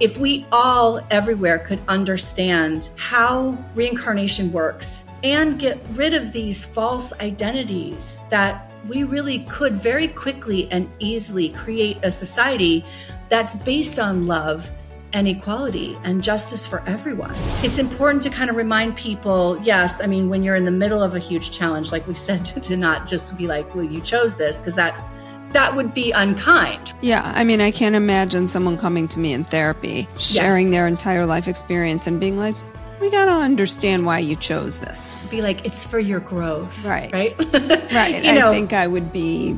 If we all everywhere could understand how reincarnation works and get rid of these false identities that we really could very quickly and easily create a society that's based on love and equality and justice for everyone. It's important to kind of remind people yes, I mean, when you're in the middle of a huge challenge, like we said, to not just be like, well, you chose this, because that's that would be unkind. Yeah, I mean, I can't imagine someone coming to me in therapy, sharing yeah. their entire life experience and being like, we got to understand why you chose this. Be like, it's for your growth. Right. Right. right. you I know, think I would be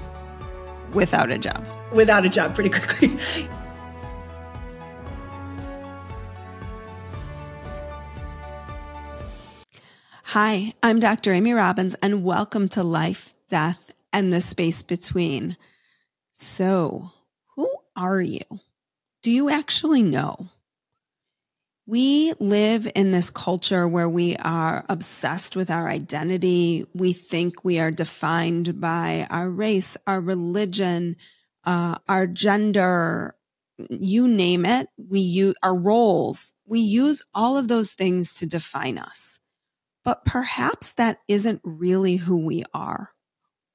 without a job. Without a job pretty quickly. Hi, I'm Dr. Amy Robbins, and welcome to Life, Death, and the Space Between. So, who are you? Do you actually know? We live in this culture where we are obsessed with our identity. We think we are defined by our race, our religion, uh, our gender, you name it. We use our roles. We use all of those things to define us. But perhaps that isn't really who we are.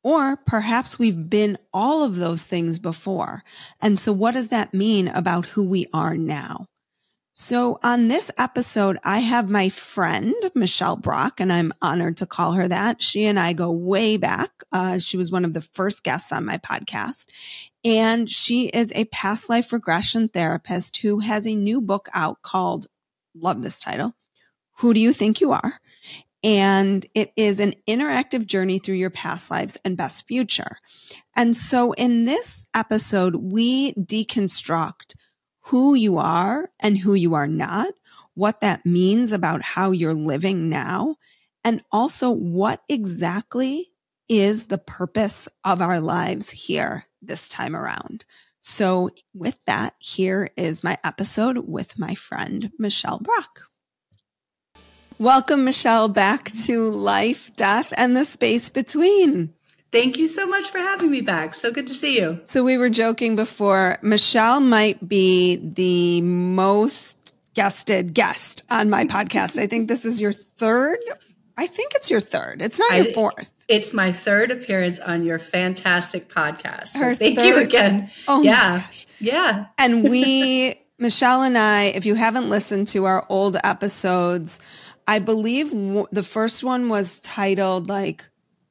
Or perhaps we've been all of those things before. And so what does that mean about who we are now? So on this episode, I have my friend, Michelle Brock, and I'm honored to call her that. She and I go way back. Uh, she was one of the first guests on my podcast. And she is a past life regression therapist who has a new book out called, love this title, Who Do You Think You Are? And it is an interactive journey through your past lives and best future. And so in this episode, we deconstruct who you are and who you are not, what that means about how you're living now, and also what exactly is the purpose of our lives here this time around. So with that, here is my episode with my friend, Michelle Brock. Welcome, Michelle, back to life, death, and the space between. Thank you so much for having me back. So good to see you. So, we were joking before, Michelle might be the most guested guest on my podcast. I think this is your third. I think it's your third. It's not your fourth. It's my third appearance on your fantastic podcast. So thank third, you again. Oh yeah. Yeah. And we, Michelle and I, if you haven't listened to our old episodes, I believe w- the first one was titled like,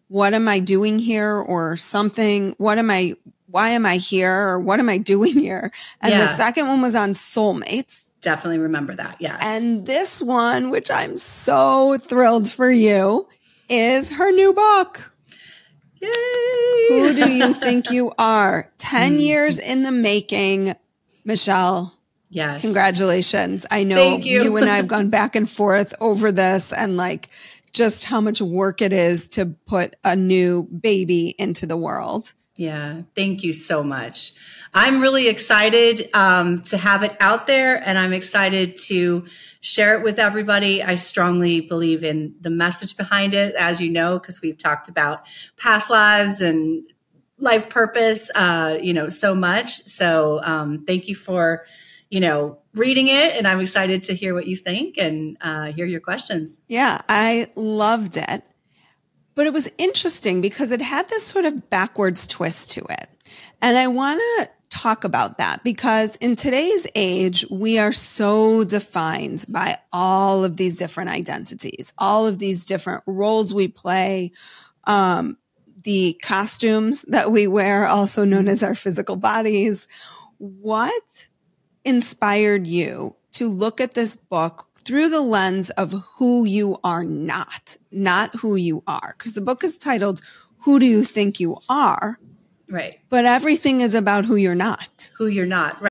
what am I doing here or something? What am I, why am I here or what am I doing here? And yeah. the second one was on soulmates. Definitely remember that. Yes. And this one, which I'm so thrilled for you, is her new book. Yay! Who do you think you are? 10 hmm. years in the making, Michelle. Yes. Congratulations. I know you. you and I have gone back and forth over this and like just how much work it is to put a new baby into the world. Yeah. Thank you so much. I'm really excited um, to have it out there and I'm excited to share it with everybody. I strongly believe in the message behind it, as you know, because we've talked about past lives and life purpose, uh, you know, so much. So um, thank you for you know, reading it and I'm excited to hear what you think and uh, hear your questions. Yeah, I loved it. But it was interesting because it had this sort of backwards twist to it. And I want to talk about that because in today's age, we are so defined by all of these different identities, all of these different roles we play, um, the costumes that we wear, also known as our physical bodies. What inspired you to look at this book through the lens of who you are not, not who you are? Because the book is titled, Who Do You Think You Are? Right. But everything is about who you're not. Who you're not. Right.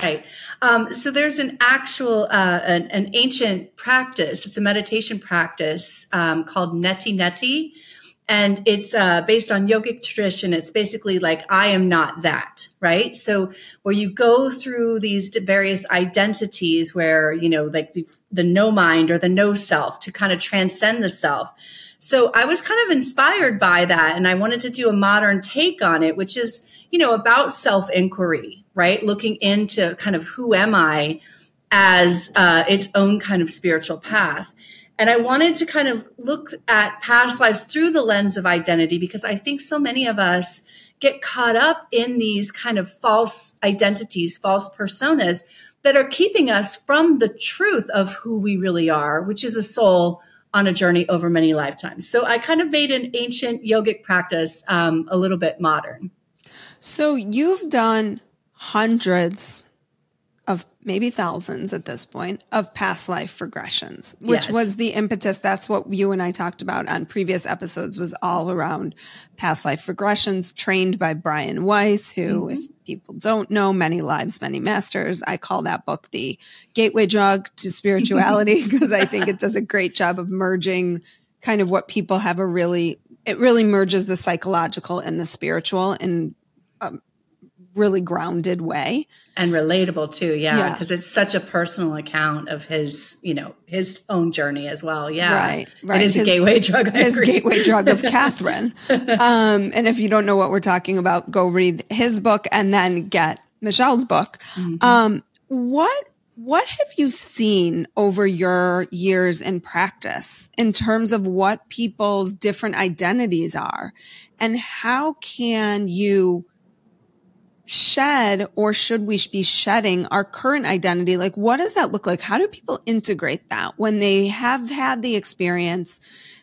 Right. Um, so there's an actual, uh, an, an ancient practice. It's a meditation practice um, called Neti Neti. And it's uh, based on yogic tradition. It's basically like, I am not that, right? So where you go through these various identities where, you know, like the, the no mind or the no self to kind of transcend the self. So I was kind of inspired by that. And I wanted to do a modern take on it, which is, you know, about self inquiry, right? Looking into kind of who am I as uh, its own kind of spiritual path. And I wanted to kind of look at past lives through the lens of identity because I think so many of us get caught up in these kind of false identities, false personas that are keeping us from the truth of who we really are, which is a soul on a journey over many lifetimes. So I kind of made an ancient yogic practice um, a little bit modern. So you've done hundreds of maybe thousands at this point of past life regressions, which Yes. was the impetus. That's what you and I talked about on previous episodes was all around past life regressions trained by Brian Weiss, who, if mm-hmm. people don't know, many lives, many masters. I call that book the gateway drug to spirituality because I think it does a great job of merging kind of what people have a really, it really merges the psychological and the spiritual in a really grounded way. and relatable too yeah Yeah. because it's such a personal account of his you know his own journey as well yeah Right, right. it is His- gateway drug I his agree. gateway drug of Catherine. Um, and if you don't know what we're talking about, go read his book and then get Michelle's book. Mm-hmm. Um, what what have you seen over your years in practice in terms of what people's different identities are, and how can you shed or should we be shedding our current identity? Like, what does that look like? How do people integrate that when they have had the experience?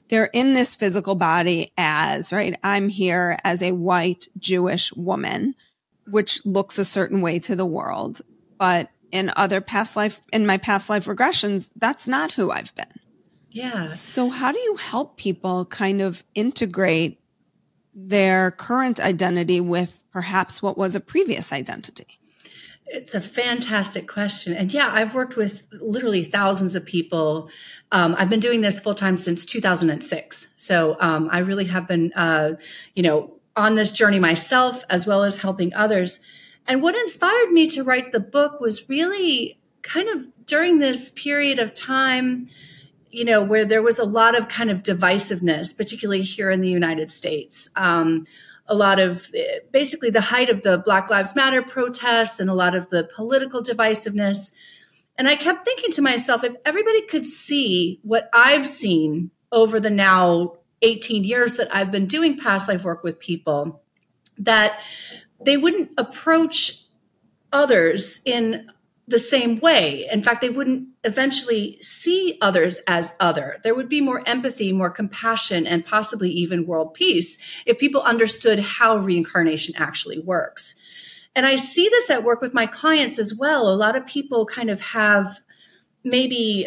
They're in this physical body as, right? I'm here as a white Jewish woman, which looks a certain way to the world. But in other past life, in my past life regressions, that's not who I've been. yeah So how do you help people kind of integrate their current identity with perhaps what was a previous identity? It's a fantastic question. And yeah, I've worked with literally thousands of people. Um, I've been doing this full time since 2006. So um, I really have been, uh, you know, on this journey myself as well as helping others. And what inspired me to write the book was really kind of during this period of time, you know, where there was a lot of kind of divisiveness, particularly here in the United States. Um, a lot of eh, basically the height of the Black Lives Matter protests and a lot of the political divisiveness. And I kept thinking to myself, if everybody could see what I've seen over the now 18 years that I've been doing past life work with people, that they wouldn't approach others in the same way. In fact, they wouldn't eventually see others as other. There would be more empathy, more compassion, and possibly even world peace if people understood how reincarnation actually works. And I see this at work with my clients as well. A lot of people kind of have maybe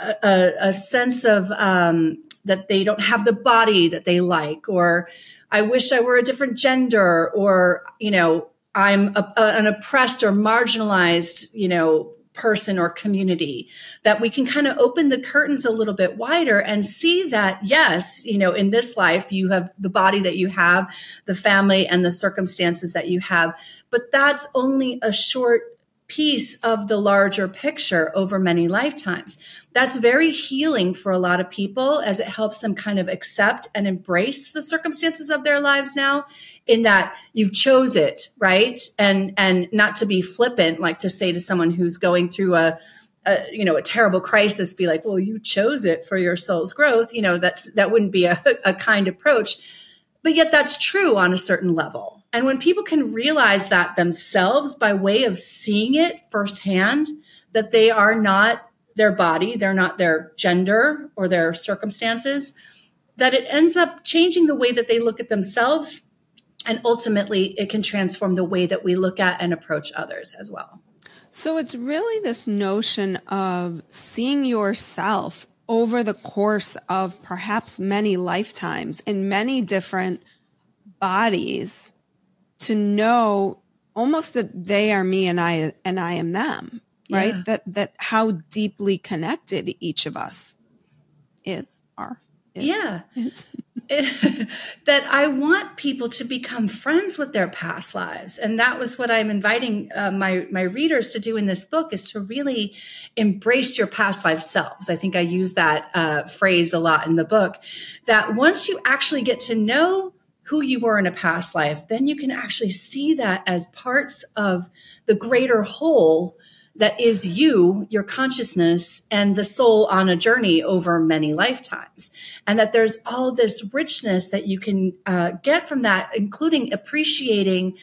a, a, a sense of um, that they don't have the body that they like, or I wish I were a different gender, or, you know, I'm a, a, an oppressed or marginalized, you know, person or community that we can kind of open the curtains a little bit wider and see that yes you know in this life you have the body that you have the family and the circumstances that you have but that's only a short piece of the larger picture over many lifetimes. That's very healing for a lot of people as it helps them kind of accept and embrace the circumstances of their lives now in that you've chose it right? And and not to be flippant like to say to someone who's going through a, a you know a terrible crisis be like well you chose it for your soul's growth you know that's that wouldn't be a, a kind approach. But yet that's true on a certain level and when people can realize that themselves by way of seeing it firsthand that they are not their body they're not their gender or their circumstances that it ends up changing the way that they look at themselves. And ultimately, it can transform the way that we look at and approach others as well. So it's really this notion of seeing yourself over the course of perhaps many lifetimes in many different bodies to know almost that they are me and I and I am them, right? Yeah. That that how deeply connected each of us is are. Is, yeah. Is. that I want people to become friends with their past lives, and that was what I'm inviting uh, my my readers to do in this book is to really embrace your past life selves. I think I use that uh, phrase a lot in the book. That once you actually get to know who you were in a past life, then you can actually see that as parts of the greater whole that is you, your consciousness, and the soul on a journey over many lifetimes. And that there's all this richness that you can uh, get from that, including appreciating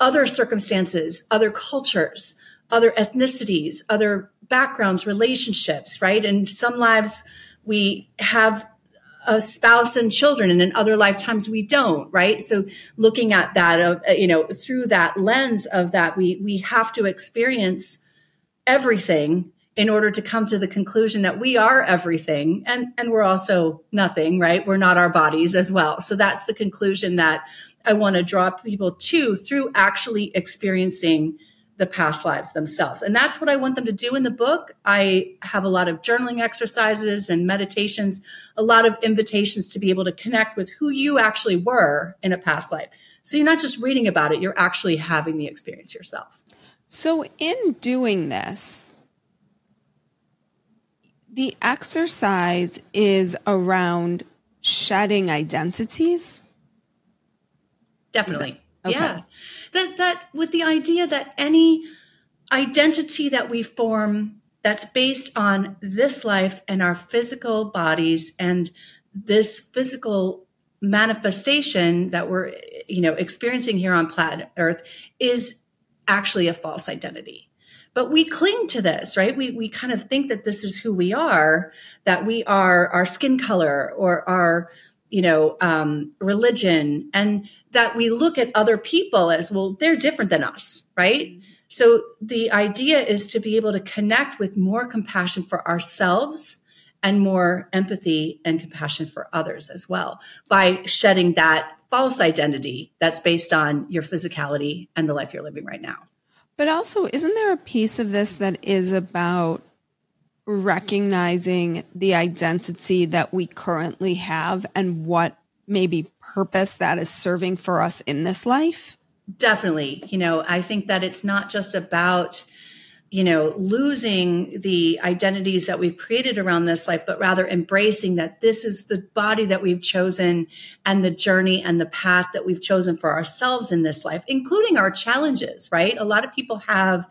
other circumstances, other cultures, other ethnicities, other backgrounds, relationships, right? In some lives, we have a spouse and children and in other lifetimes we don't right? So looking at that uh, you know through that lens of that we we have to experience everything in order to come to the conclusion that we are everything and and we're also nothing right? We're not our bodies as well. So that's the conclusion that i want to draw people to through actually experiencing the past lives themselves and that's what i want them to do in the book i have a lot of journaling exercises and meditations a lot of invitations to be able to connect with who you actually were in a past life so you're not just reading about it you're actually having the experience yourself so, in doing this, the exercise is around shedding identities. Definitely. Okay. Yeah. That that with the idea that any identity that we form that's based on this life and our physical bodies and this physical manifestation that we're you know experiencing here on planet earth is actually a false identity. But we cling to this, right? We, we kind of think that this is who we are, that we are our skin color or our, you know, um, religion, and that we look at other people as, well, they're different than us, right? So the idea is to be able to connect with more compassion for ourselves and more empathy and compassion for others as well by shedding that false identity that's based on your physicality and the life you're living right now. But also, isn't there a piece of this that is about recognizing the identity that we currently have and what maybe purpose that is serving for us in this life? Definitely. You know, I think that it's not just about you know, losing the identities that we've created around this life, but rather embracing that this is the body that we've chosen and the journey and the path that we've chosen for ourselves in this life, including our challenges, right? A lot of people have,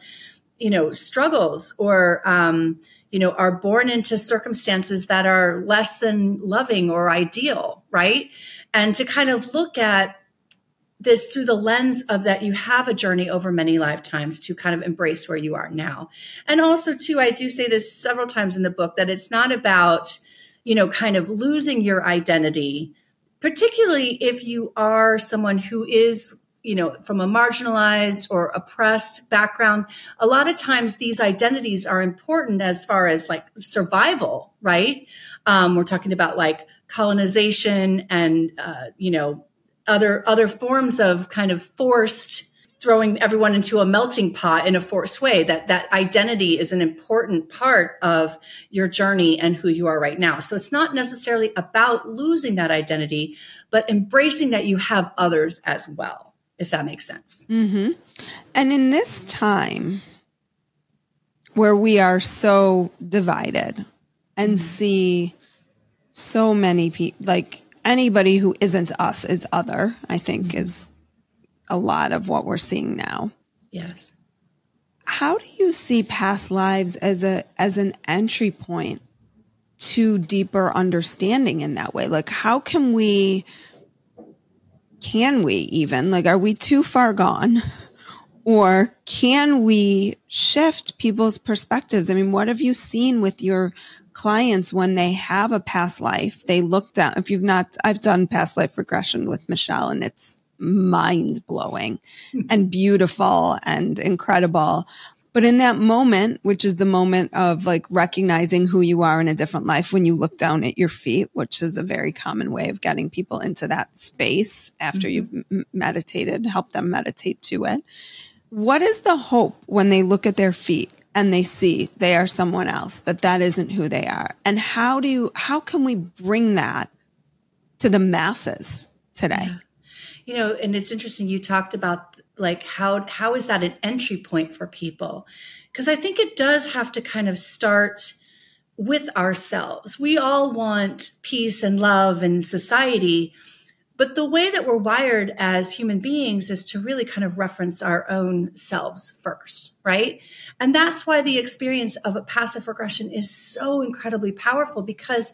you know, struggles or, um, you know, are born into circumstances that are less than loving or ideal, right? And to kind of look at this through the lens of that you have a journey over many lifetimes to kind of embrace where you are now. And also too, I do say this several times in the book that it's not about, you know, kind of losing your identity, particularly if you are someone who is you know, from a marginalized or oppressed background, a lot of times these identities are important as far as like survival, right? Um, we're talking about like colonization and, uh, you know, other other forms of kind of forced throwing everyone into a melting pot in a forced way that that identity is an important part of your journey and who you are right now so it's not necessarily about losing that identity but embracing that you have others as well if that makes sense mm-hmm. and in this time where we are so divided and mm-hmm. see so many people like anybody who isn't us is other, I think mm-hmm. is a lot of what we're seeing now. Yes. How do you see past lives as a as an entry point to deeper understanding in that way? Like how can we can we even like are we too far gone? Or can we shift people's perspectives? I mean, what have you seen with your clients when they have a past life, they look down. If you've not, I've done past life regression with Michelle and it's mind blowing and beautiful and incredible. But in that moment, which is the moment of like recognizing who you are in a different life when you look down at your feet, which is a very common way of getting people into that space after mm-hmm. you've m- meditated, help them meditate to it. What is the hope when they look at their feet and they see they are someone else, that that isn't who they are? And how do you, how can we bring that to the masses today? Yeah. You know, and it's interesting you talked about like how how is that an entry point for people because i think it does have to kind of start with ourselves we all want peace and love and society but the way that we're wired as human beings is to really kind of reference our own selves first, right? And that's why the experience of a past life regression is so incredibly powerful because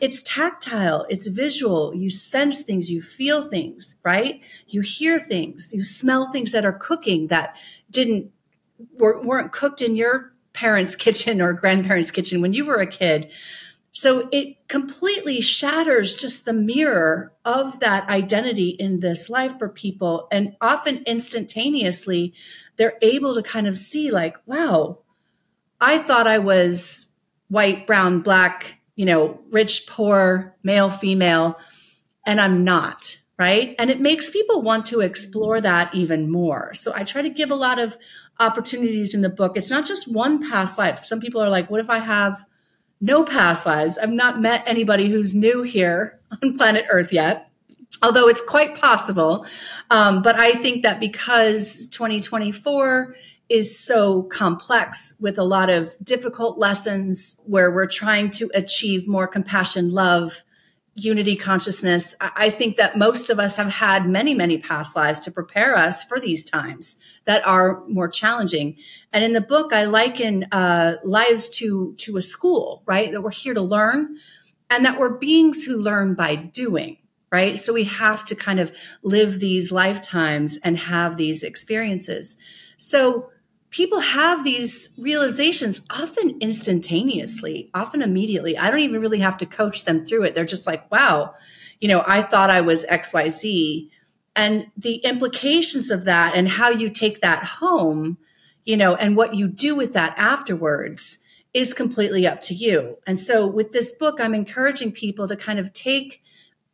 it's tactile, it's visual. You sense things, you feel things, right? You hear things, you smell things that are cooking that didn't weren't cooked in your parents' kitchen or grandparents' kitchen when you were a kid. So it completely shatters just the mirror of that identity in this life for people. And often instantaneously, they're able to kind of see, like, wow, I thought I was white, brown, black, you know, rich, poor, male, female, and I'm not, right? And it makes people want to explore that even more. So I try to give a lot of opportunities in the book. It's not just one past life. Some people are like, what if I have no past lives? I've not met anybody who's new here on planet Earth yet. Although it's quite possible. Um, but I think that because 2024 is so complex with a lot of difficult lessons where we're trying to achieve more compassion, love, unity consciousness. I think that most of us have had many, many past lives to prepare us for these times that are more challenging. And in the book, I liken uh, lives to to a school, right? That we're here to learn, and that we're beings who learn by doing. Right. So we have to kind of live these lifetimes and have these experiences. So people have these realizations often instantaneously, often immediately. I don't even really have to coach them through it. They're just like, wow, you know, I thought I was XYZ. And the implications of that and how you take that home, you know, and what you do with that afterwards is completely up to you. And so with this book, I'm encouraging people to kind of take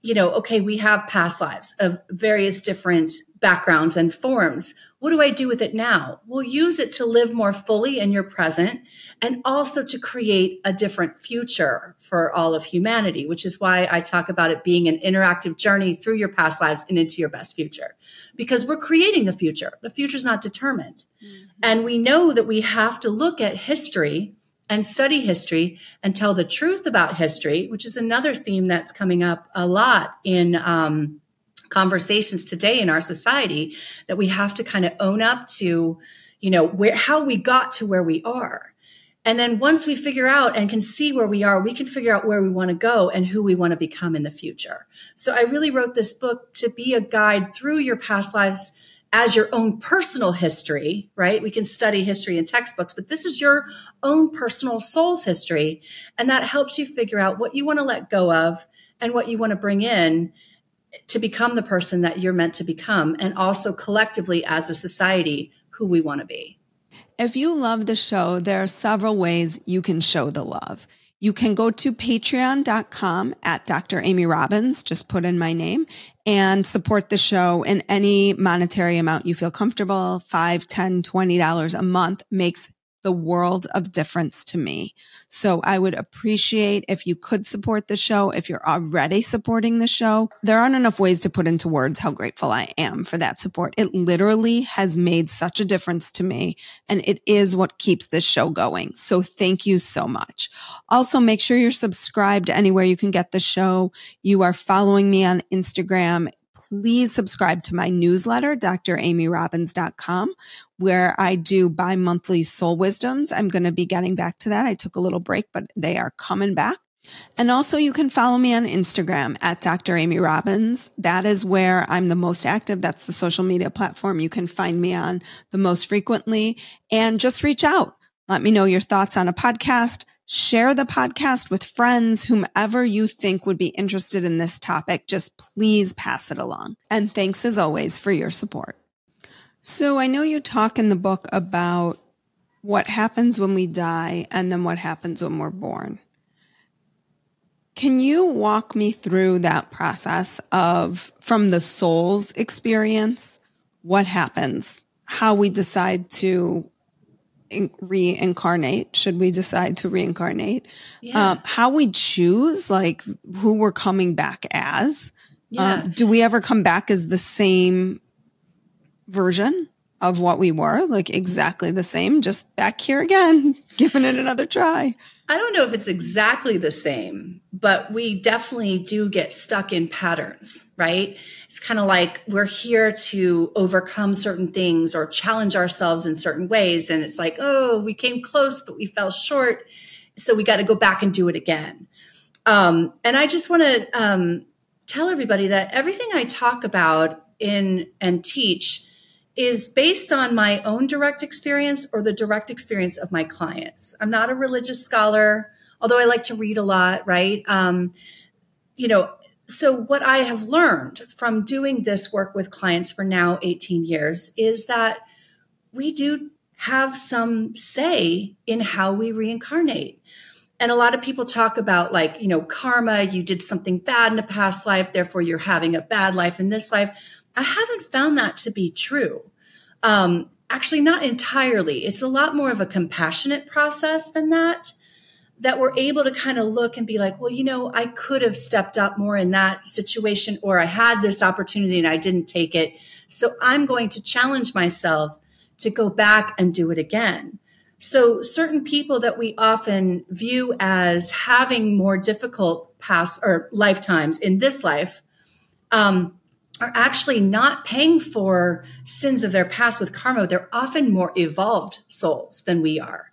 you know, okay, we have past lives of various different backgrounds and forms. What do I do with it now? We'll use it to live more fully in your present and also to create a different future for all of humanity, which is why I talk about it being an interactive journey through your past lives and into your best future. Because we're creating the future. The future is not determined. Mm-hmm. And we know that we have to look at history and study history and tell the truth about history, which is another theme that's coming up a lot in um, conversations today in our society. That we have to kind of own up to, you know, where how we got to where we are. And then once we figure out and can see where we are, we can figure out where we want to go and who we want to become in the future. So I really wrote this book to be a guide through your past lives as your own personal history, right? We can study history in textbooks, but this is your own personal soul's history. And that helps you figure out what you want to let go of and what you want to bring in to become the person that you're meant to become. And also collectively as a society, who we want to be. If you love the show, there are several ways you can show the love. You can go to patreon.com at Dr. Amy Robbins, just put in my name and support the show in any monetary amount you feel comfortable. Five, ten, twenty dollars a month makes the world of difference to me. So I would appreciate if you could support the show. If you're already supporting the show, there aren't enough ways to put into words how grateful I am for that support. It literally has made such a difference to me and it is what keeps this show going. So thank you so much. Also make sure you're subscribed anywhere you can get the show. You are following me on Instagram please subscribe to my newsletter, dramyrobbins.com, where I do bi monthly soul wisdoms. I'm going to be getting back to that. I took a little break, but they are coming back. And also you can follow me on Instagram at Dr. Amy Robbins. That is where I'm the most active. That's the social media platform you can find me on the most frequently and just reach out. Let me know your thoughts on a podcast Share the podcast with friends, whomever you think would be interested in this topic. Just please pass it along. And thanks as always for your support. So I know you talk in the book about what happens when we die and then what happens when we're born. Can you walk me through that process of from the soul's experience, what happens, how we decide to reincarnate? Should we decide to reincarnate? Yeah. Um, how we choose, like who we're coming back as? Yeah. Um, do we ever come back as the same version? Of what we were, like exactly the same, just back here again, giving it another try. I don't know if it's exactly the same, but we definitely do get stuck in patterns, right? It's kind of like we're here to overcome certain things or challenge ourselves in certain ways. And it's like, oh, we came close, but we fell short. So we got to go back and do it again. Um, and I just want to um, tell everybody that everything I talk about in and teach is based on my own direct experience or the direct experience of my clients. I'm not a religious scholar, although I like to read a lot, right? Um, you know, so what I have learned from doing this work with clients for now 18 years is that we do have some say in how we reincarnate. And a lot of people talk about like, you know, karma, you did something bad in a past life, therefore you're having a bad life in this life. I haven't found that to be true. Um, actually, not entirely. It's a lot more of a compassionate process than that. That we're able to kind of look and be like, well, you know, I could have stepped up more in that situation, or I had this opportunity and I didn't take it. So I'm going to challenge myself to go back and do it again. So certain people that we often view as having more difficult past or lifetimes in this life, um, are actually not paying for sins of their past with karma. They're often more evolved souls than we are,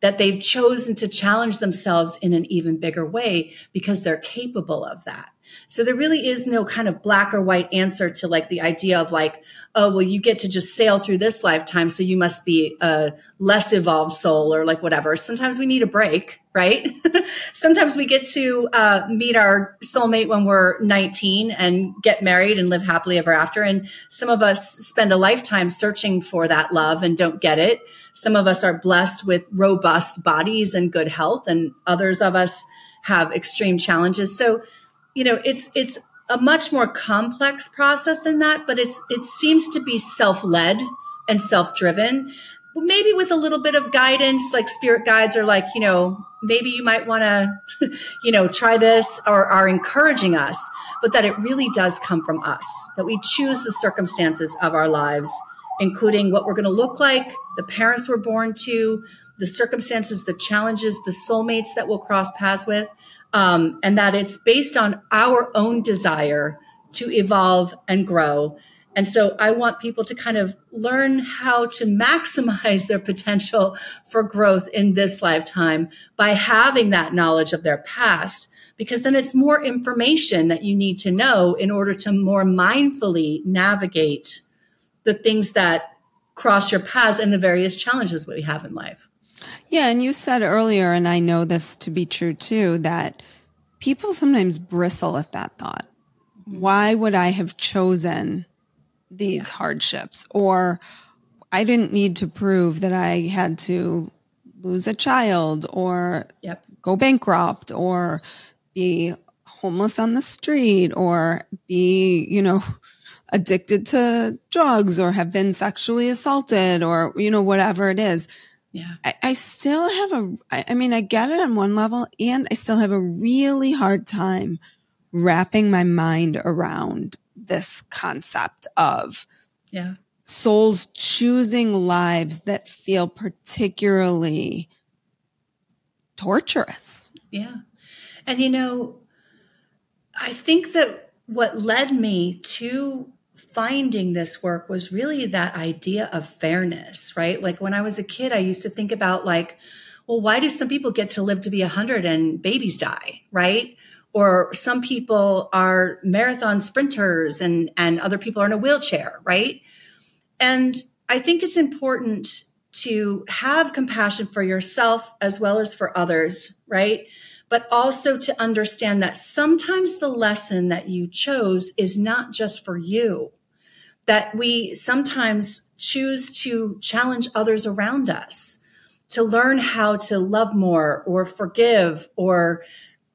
that they've chosen to challenge themselves in an even bigger way because they're capable of that. So there really is no kind of black or white answer to like the idea of like, oh, well, you get to just sail through this lifetime. So you must be a less evolved soul or like whatever. Sometimes we need a break, right? Sometimes we get to uh, meet our soulmate when we're 19 and get married and live happily ever after. And some of us spend a lifetime searching for that love and don't get it. Some of us are blessed with robust bodies and good health, and others of us have extreme challenges. So you know, it's it's a much more complex process than that, but it's it seems to be self-led and self-driven. Maybe with a little bit of guidance, like spirit guides are like, you know, maybe you might want to, you know, try this or are encouraging us, but that it really does come from us, that we choose the circumstances of our lives, including what we're going to look like, the parents we're born to, the circumstances, the challenges, the soulmates that we'll cross paths with um, and that it's based on our own desire to evolve and grow. And so I want people to kind of learn how to maximize their potential for growth in this lifetime by having that knowledge of their past, because then it's more information that you need to know in order to more mindfully navigate the things that cross your paths and the various challenges that we have in life. Yeah. And you said earlier, and I know this to be true too, that people sometimes bristle at that thought. Mm-hmm. Why would I have chosen these yeah. hardships? Or I didn't need to prove that I had to lose a child or yep. go bankrupt or be homeless on the street or be, you know, addicted to drugs or have been sexually assaulted or, you know, whatever it is. Yeah. I, I still have a, I mean, I get it on one level and I still have a really hard time wrapping my mind around this concept of yeah. souls choosing lives that feel particularly torturous. Yeah. And you know, I think that what led me to finding this work was really that idea of fairness, right? Like when I was a kid, I used to think about like, well, why do some people get to live to be 100 and babies die, right? Or some people are marathon sprinters and and other people are in a wheelchair, right? And I think it's important to have compassion for yourself as well as for others, right? But also to understand that sometimes the lesson that you chose is not just for you, that we sometimes choose to challenge others around us to learn how to love more or forgive or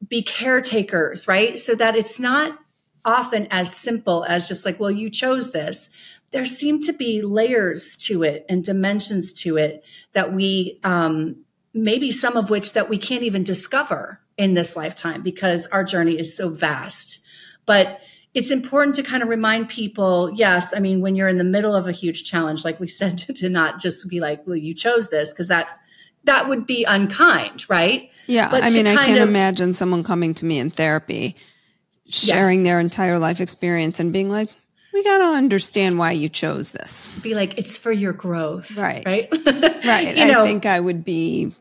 be caretakers, right? So that it's not often as simple as just like, well, you chose this. There seem to be layers to it and dimensions to it that we, um, maybe some of which that we can't even discover in this lifetime because our journey is so vast. But it's important to kind of remind people yes i mean when you're in the middle of a huge challenge like we said to not just be like well you chose this because that's that would be unkind right? Yeah but i mean i can't of, imagine someone coming to me in therapy sharing yeah. their entire life experience and being like we got to understand why you chose this. Be like it's for your growth right. right? Right you know, i think i would be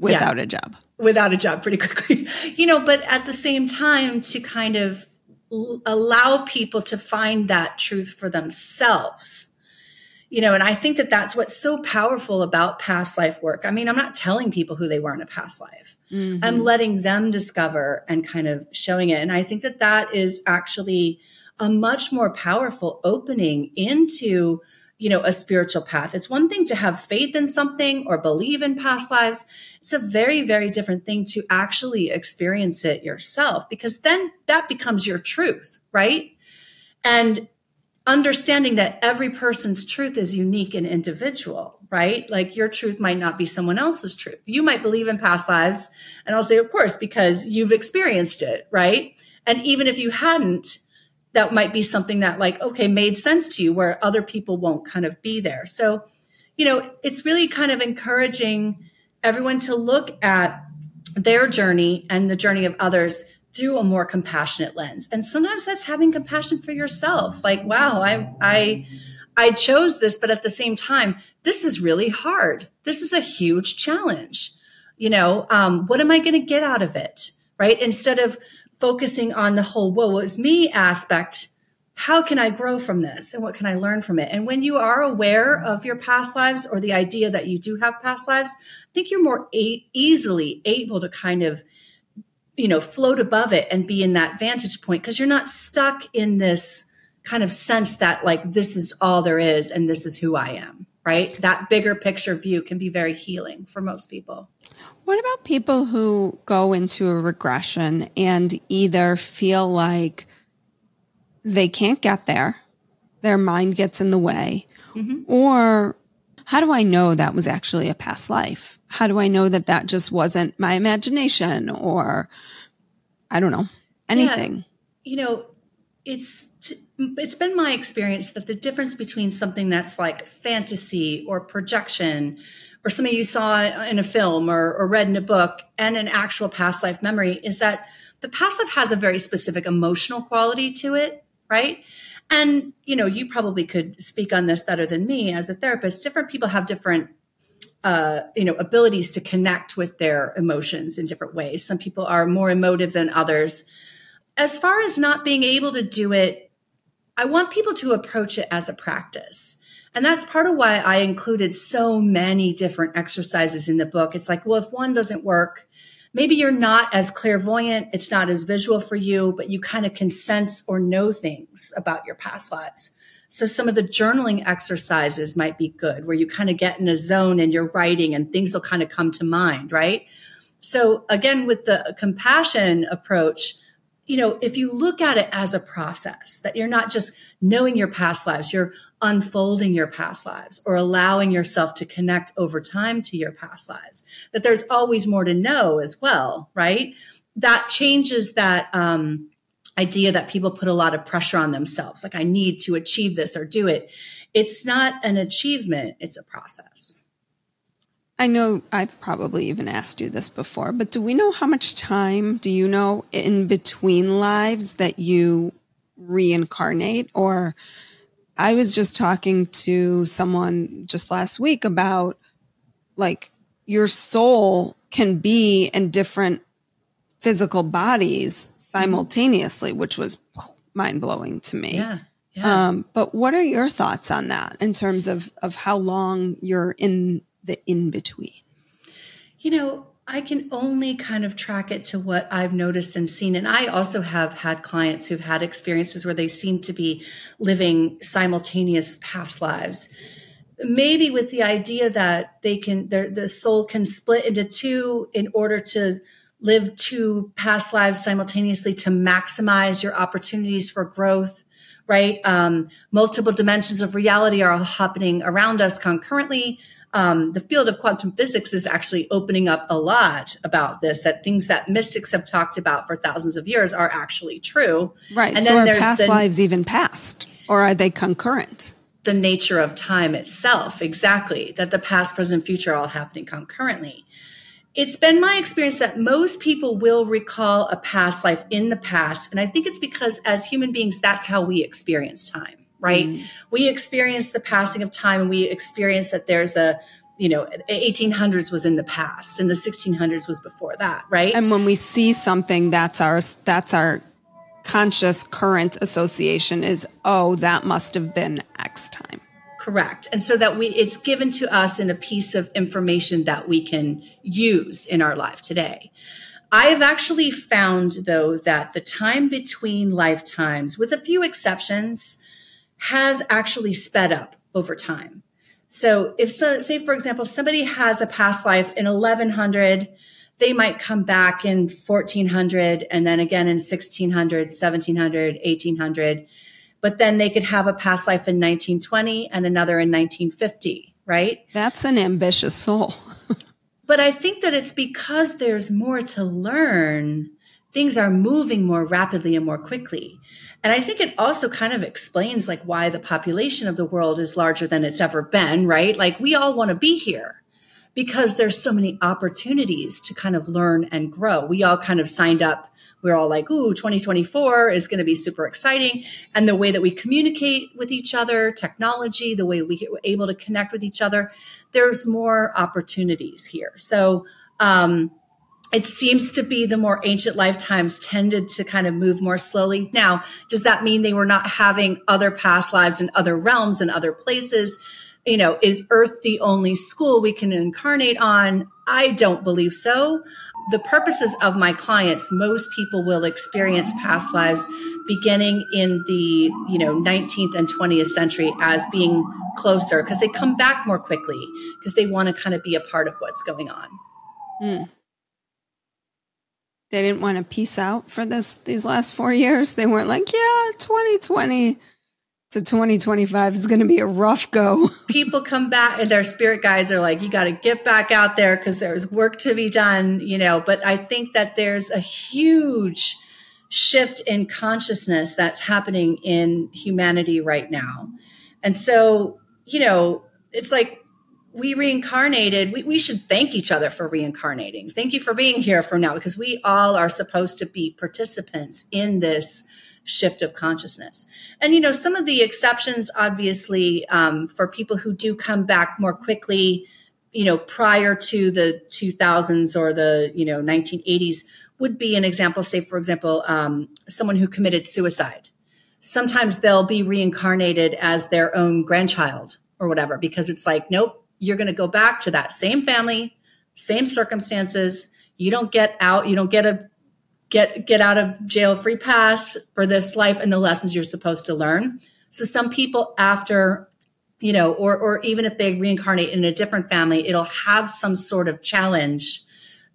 without yeah, a job. Without a job pretty quickly. You know but at the same time to kind of allow people to find that truth for themselves. You know and i think that that's what's so powerful about past life work. I mean i'm not telling people who they were in a past life. Mm-hmm. i'm letting them discover and kind of showing it. And i think that that is actually a much more powerful opening into you know, a spiritual path. It's one thing to have faith in something or believe in past lives. It's a very, very different thing to actually experience it yourself because then that becomes your truth, right? And understanding that every person's truth is unique and individual, right? Like your truth might not be someone else's truth. You might believe in past lives. And I'll say, of course, because you've experienced it, right? And even if you hadn't, that might be something that like okay made sense to you where other people won't kind of be there. So you know it's really kind of encouraging everyone to look at their journey and the journey of others through a more compassionate lens. And sometimes that's having compassion for yourself. Like wow i i i chose this but at the same time this is really hard. This is a huge challenge. You know um, what am i going to get out of it right? Instead of focusing on the whole woe is me aspect how can I grow from this and what can I learn from it? And when you are aware of your past lives or the idea that you do have past lives, I think you're more a- easily able to kind of, you know, float above it and be in that vantage point because you're not stuck in this kind of sense that like this is all there is and this is who I am, right? That bigger picture view can be very healing for most people. What about people who go into a regression and either feel like they can't get there, their mind gets in the way, mm-hmm. or how do I know that was actually a past life? How do I know that that just wasn't my imagination or I don't know, anything? Yeah. You know, it's it's been my experience that the difference between something that's like fantasy or projection or something you saw in a film or, or read in a book and an actual past life memory is that the past life has a very specific emotional quality to it, right? And, you know, you probably could speak on this better than me as a therapist. Different people have different uh, you know, abilities to connect with their emotions in different ways. Some people are more emotive than others. As far as not being able to do it, I want people to approach it as a practice. And that's part of why I included so many different exercises in the book. It's like, well, if one doesn't work, maybe you're not as clairvoyant, it's not as visual for you, but you kind of can sense or know things about your past lives. So some of the journaling exercises might be good where you kind of get in a zone and you're writing and things will kind of come to mind, right? So again, with the compassion approach, you know, if you look at it as a process, that you're not just knowing your past lives, you're unfolding your past lives or allowing yourself to connect over time to your past lives, that there's always more to know as well, right? That changes that um, idea that people put a lot of pressure on themselves. Like, I need to achieve this or do it. It's not an achievement, it's a process. I know I've probably even asked you this before, but do we know how much time do you know in between lives that you reincarnate? Or I was just talking to someone just last week about like your soul can be in different physical bodies simultaneously, which was mind blowing to me. Yeah. Yeah. Um, but what are your thoughts on that in terms of, of how long you're in the in between? You know, I can only kind of track it to what I've noticed and seen. And I also have had clients who've had experiences where they seem to be living simultaneous past lives. Maybe with the idea that they can, the soul can split into two in order to live two past lives simultaneously to maximize your opportunities for growth right? Um, multiple dimensions of reality are happening around us concurrently. Um, the field of quantum physics is actually opening up a lot about this that things that mystics have talked about for thousands of years are actually true. Right and so are past the, lives even past or are they concurrent? The nature of time itself exactly that the past present future are all happening concurrently. It's been my experience that most people will recall a past life in the past. And I think it's because as human beings, that's how we experience time, right? Mm. We experience the passing of time and we experience that there's a, you know, 1800s was in the past and the 1600s was before that, right? And when we see something, that's our, that's our conscious current association is, oh, that must have been X time. Correct. And so that we, it's given to us in a piece of information that we can use in our life today. I have actually found though that the time between lifetimes, with a few exceptions, has actually sped up over time. So if so, say for example, somebody has a past life in 1100, they might come back in 1400 and then again in 1600, 1700, 1800 but then they could have a past life in 1920 and another in 1950, right? That's an ambitious soul. but I think that it's because there's more to learn. Things are moving more rapidly and more quickly. And I think it also kind of explains like why the population of the world is larger than it's ever been, right? Like we all want to be here because there's so many opportunities to kind of learn and grow. We all kind of signed up we're all like, ooh, 2024 is going to be super exciting. And the way that we communicate with each other, technology, the way we are able to connect with each other, there's more opportunities here. So, um, it seems to be the more ancient lifetimes tended to kind of move more slowly. Now, does that mean they were not having other past lives in other realms and other places? You know, is Earth the only school we can incarnate on? I don't believe so the purposes of my clients, most people will experience past lives beginning in the, you know, 19th and 20th century as being closer because they come back more quickly because they want to kind of be a part of what's going on. Mm. They didn't want to peace out for this these last 4 years. They weren't like, yeah, 2020 to 2025 is going to be a rough go. People come back and their spirit guides are like, you got to get back out there because there's work to be done, you know. But I think that there's a huge shift in consciousness that's happening in humanity right now. And so, you know, it's like we reincarnated. We, we should thank each other for reincarnating. Thank you for being here for now because we all are supposed to be participants in this shift of consciousness. And, you know, some of the exceptions, obviously, um, for people who do come back more quickly, you know, prior to the 2000s or the, you know, 1980s would be an example, say, for example, um, someone who committed suicide. Sometimes they'll be reincarnated as their own grandchild or whatever, because it's like, nope, you're going to go back to that same family, same circumstances. You don't get out, you don't get a get get out of jail free pass for this life and the lessons you're supposed to learn. So some people after you know or or even if they reincarnate in a different family it'll have some sort of challenge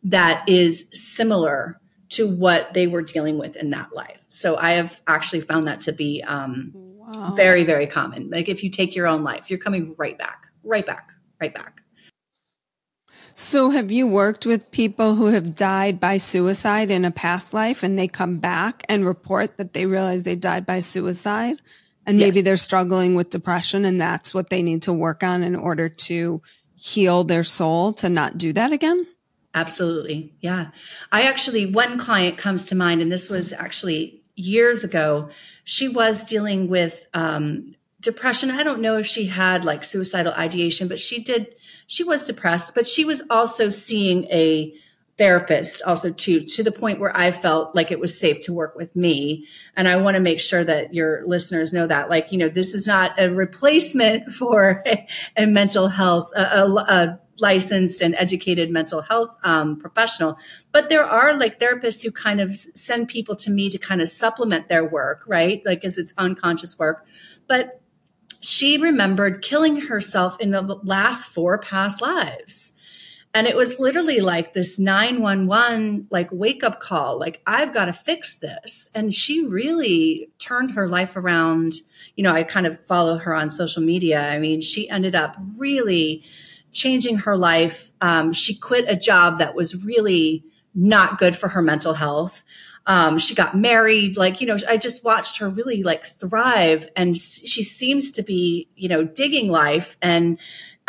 that is similar to what they were dealing with in that life. So I have actually found that to be um, wow. very, very common. Like if you take your own life, you're coming right back, right back, right back. So, have you worked with people who have died by suicide in a past life and they come back and report that they realize they died by suicide? And maybe yes. they're struggling with depression and that's what they need to work on in order to heal their soul to not do that again? Absolutely. Yeah. I actually, one client comes to mind, and this was actually years ago. She was dealing with um, depression. I don't know if she had like suicidal ideation, but she did she was depressed, but she was also seeing a therapist also too to the point where i felt like it was safe to work with me. And i want to make sure that your listeners know that like you know this is not a replacement for a, a mental health a, a, a, licensed and educated mental health um, professional. But there are like therapists who kind of send people to me to kind of supplement their work right? Like as it's unconscious work. But she remembered killing herself in the last four past lives. And it was literally like this 911 like wake up call like I've got to fix this. And she really turned her life around. You know I kind of follow her on social media. I mean she ended up really changing her life. Um, she quit a job that was really not good for her mental health um, she got married like you know i just watched her really like thrive and she seems to be you know digging life and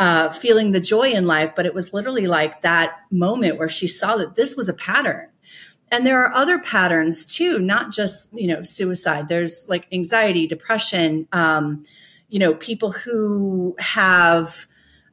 uh, feeling the joy in life, but it was literally like that moment where she saw that this was a pattern. And there are other patterns too, not just, you know, suicide. There's like anxiety, depression, um, you know, people who have,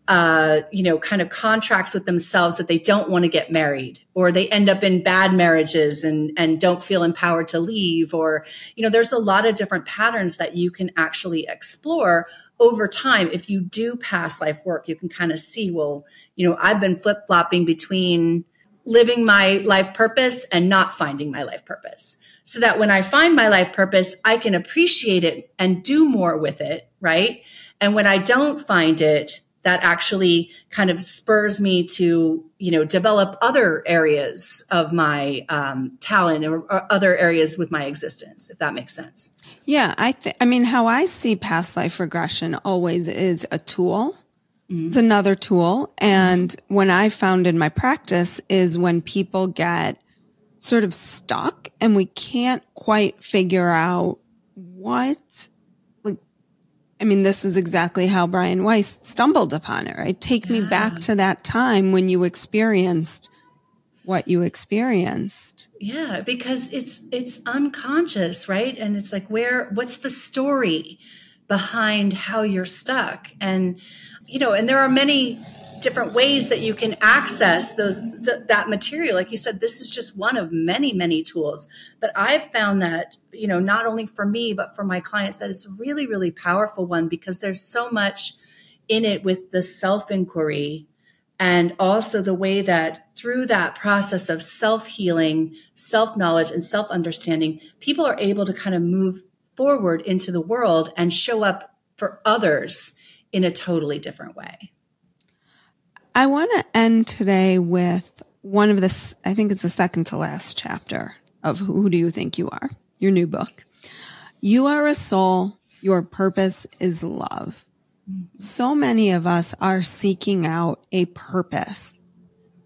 uh, you know, kind of contracts with themselves that they don't want to get married or they end up in bad marriages and, and don't feel empowered to leave. Or, you know, there's a lot of different patterns that you can actually explore over time. If you do past life work, you can kind of see, well, you know, I've been flip flopping between living my life purpose and not finding my life purpose. So that when I find my life purpose, I can appreciate it and do more with it. Right. And when I don't find it, that actually kind of spurs me to you know develop other areas of my um, talent or, or, other areas with my existence if that makes sense. Yeah i th- i mean how i see past life regression always is a tool. Mm-hmm. it's another tool. And when i found in my practice is when people get sort of stuck and we can't quite figure out what I mean, this is exactly how Brian Weiss stumbled upon it, right? Take yeah. me back to that time when you experienced what you experienced. Yeah, because it's it's unconscious, right? And it's like where what's the story behind how you're stuck? And you know, and there are many different ways that you can access those th- that material. Like you said this is just one of many many tools. But i've found that you know not only for me but for my clients that it's a really really powerful one because there's so much in it with the self inquiry and also the way that through that process of self healing self knowledge and self understanding people are able to kind of move forward into the world and show up for others in a totally different way I want to end today with one of the, I think it's the second to last chapter of Who Do You Think You Are? Your new book. You are a soul. Your purpose is love. So many of us are seeking out a purpose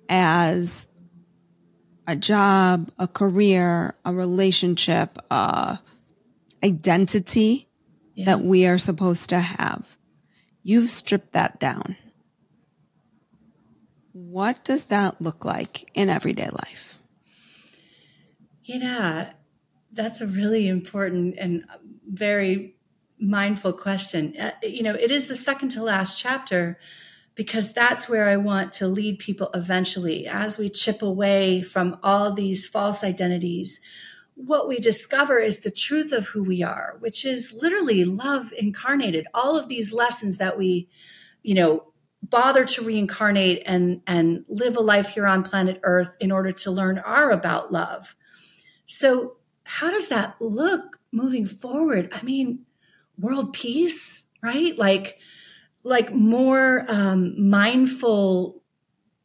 as a job, a career, a relationship, a identity yeah. that we are supposed to have. You've stripped that down. What does that look like in everyday life? Yeah, that's a really important and very mindful question. Uh, you know, it is the second to last chapter because that's where I want to lead people eventually as we chip away from all these false identities. What we discover is the truth of who we are, which is literally love incarnated. All of these lessons that we, you know, bother to reincarnate and and live a life here on planet earth in order to learn are about love. So how does that look moving forward? I mean world peace right? Like like more um, mindful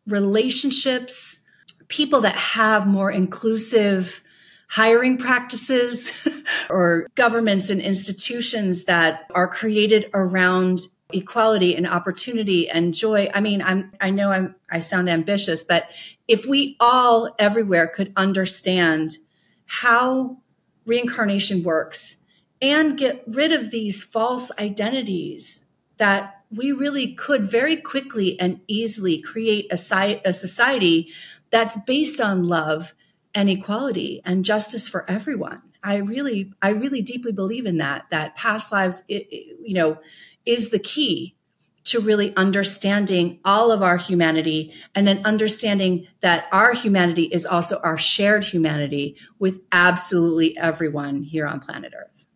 relationships people that have more inclusive hiring practices or governments and institutions that are created around equality and opportunity and joy. I mean, I'm, I know I'm, I sound ambitious, but if we all everywhere could understand how reincarnation works and get rid of these false identities that we really could very quickly and easily create a, a society that's based on love and equality and justice for everyone. I really, I really deeply believe in that, that past lives, it, it, you know, is the key to really understanding all of our humanity and then understanding that our humanity is also our shared humanity with absolutely everyone here on planet Earth.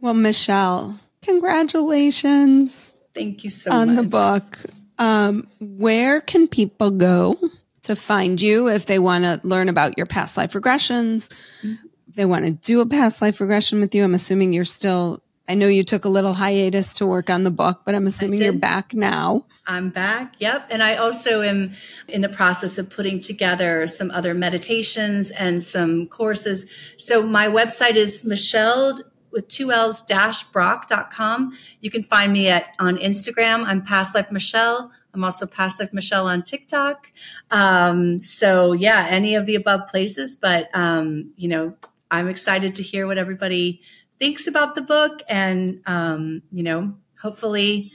Well, Michelle, congratulations. Thank you so on much. On the book. Um, where can people go to find you if they want to learn about your past life regressions? If they want to do a past life regression with you, I'm assuming you're still I know you took a little hiatus to work on the book, but I'm assuming you're back now. I'm back. Yep. And I also am in the process of putting together some other meditations and some courses. So my website is Michelle with two L's dash brock.com. You can find me at on Instagram. I'm past life Michelle. I'm also past life Michelle on TikTok. Um, so yeah, any of the above places, but um, you know, I'm excited to hear what everybody thinks about the book and um, you know hopefully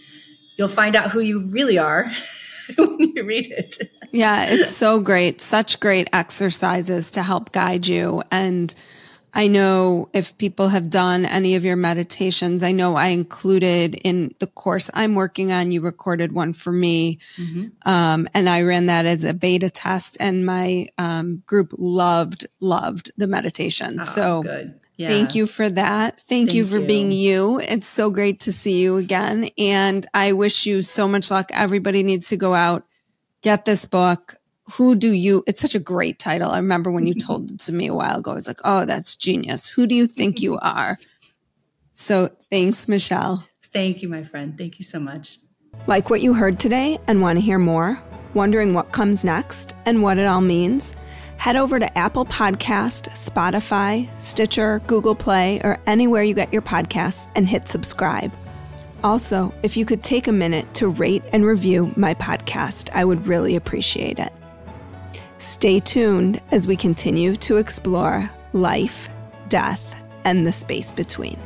you'll find out who you really are when you read it. Yeah it's so great. Such great exercises to help guide you. And i know if people have done any of your meditations i know i included in the course i'm working on you recorded one for me mm-hmm. um, and i ran that as a beta test and my um, group loved loved the meditation oh, so good yeah. Thank you for that. Thank, Thank you for you. being you. It's so great to see you again. And I wish you so much luck. Everybody needs to go out, get this book. Who do you, it's such a great title. I remember when you told mm-hmm. it to me a while ago, I was like, oh, that's genius. Who do you think you are? So thanks, Michelle. Thank you, my friend. Thank you so much. Like what you heard today and want to hear more? Wondering what comes next and what it all means? head over to Apple Podcast, Spotify, Stitcher, Google Play, or anywhere you get your podcasts and hit subscribe. Also, if you could take a minute to rate and review my podcast, I would really appreciate it. Stay tuned as we continue to explore life, death, and the space between.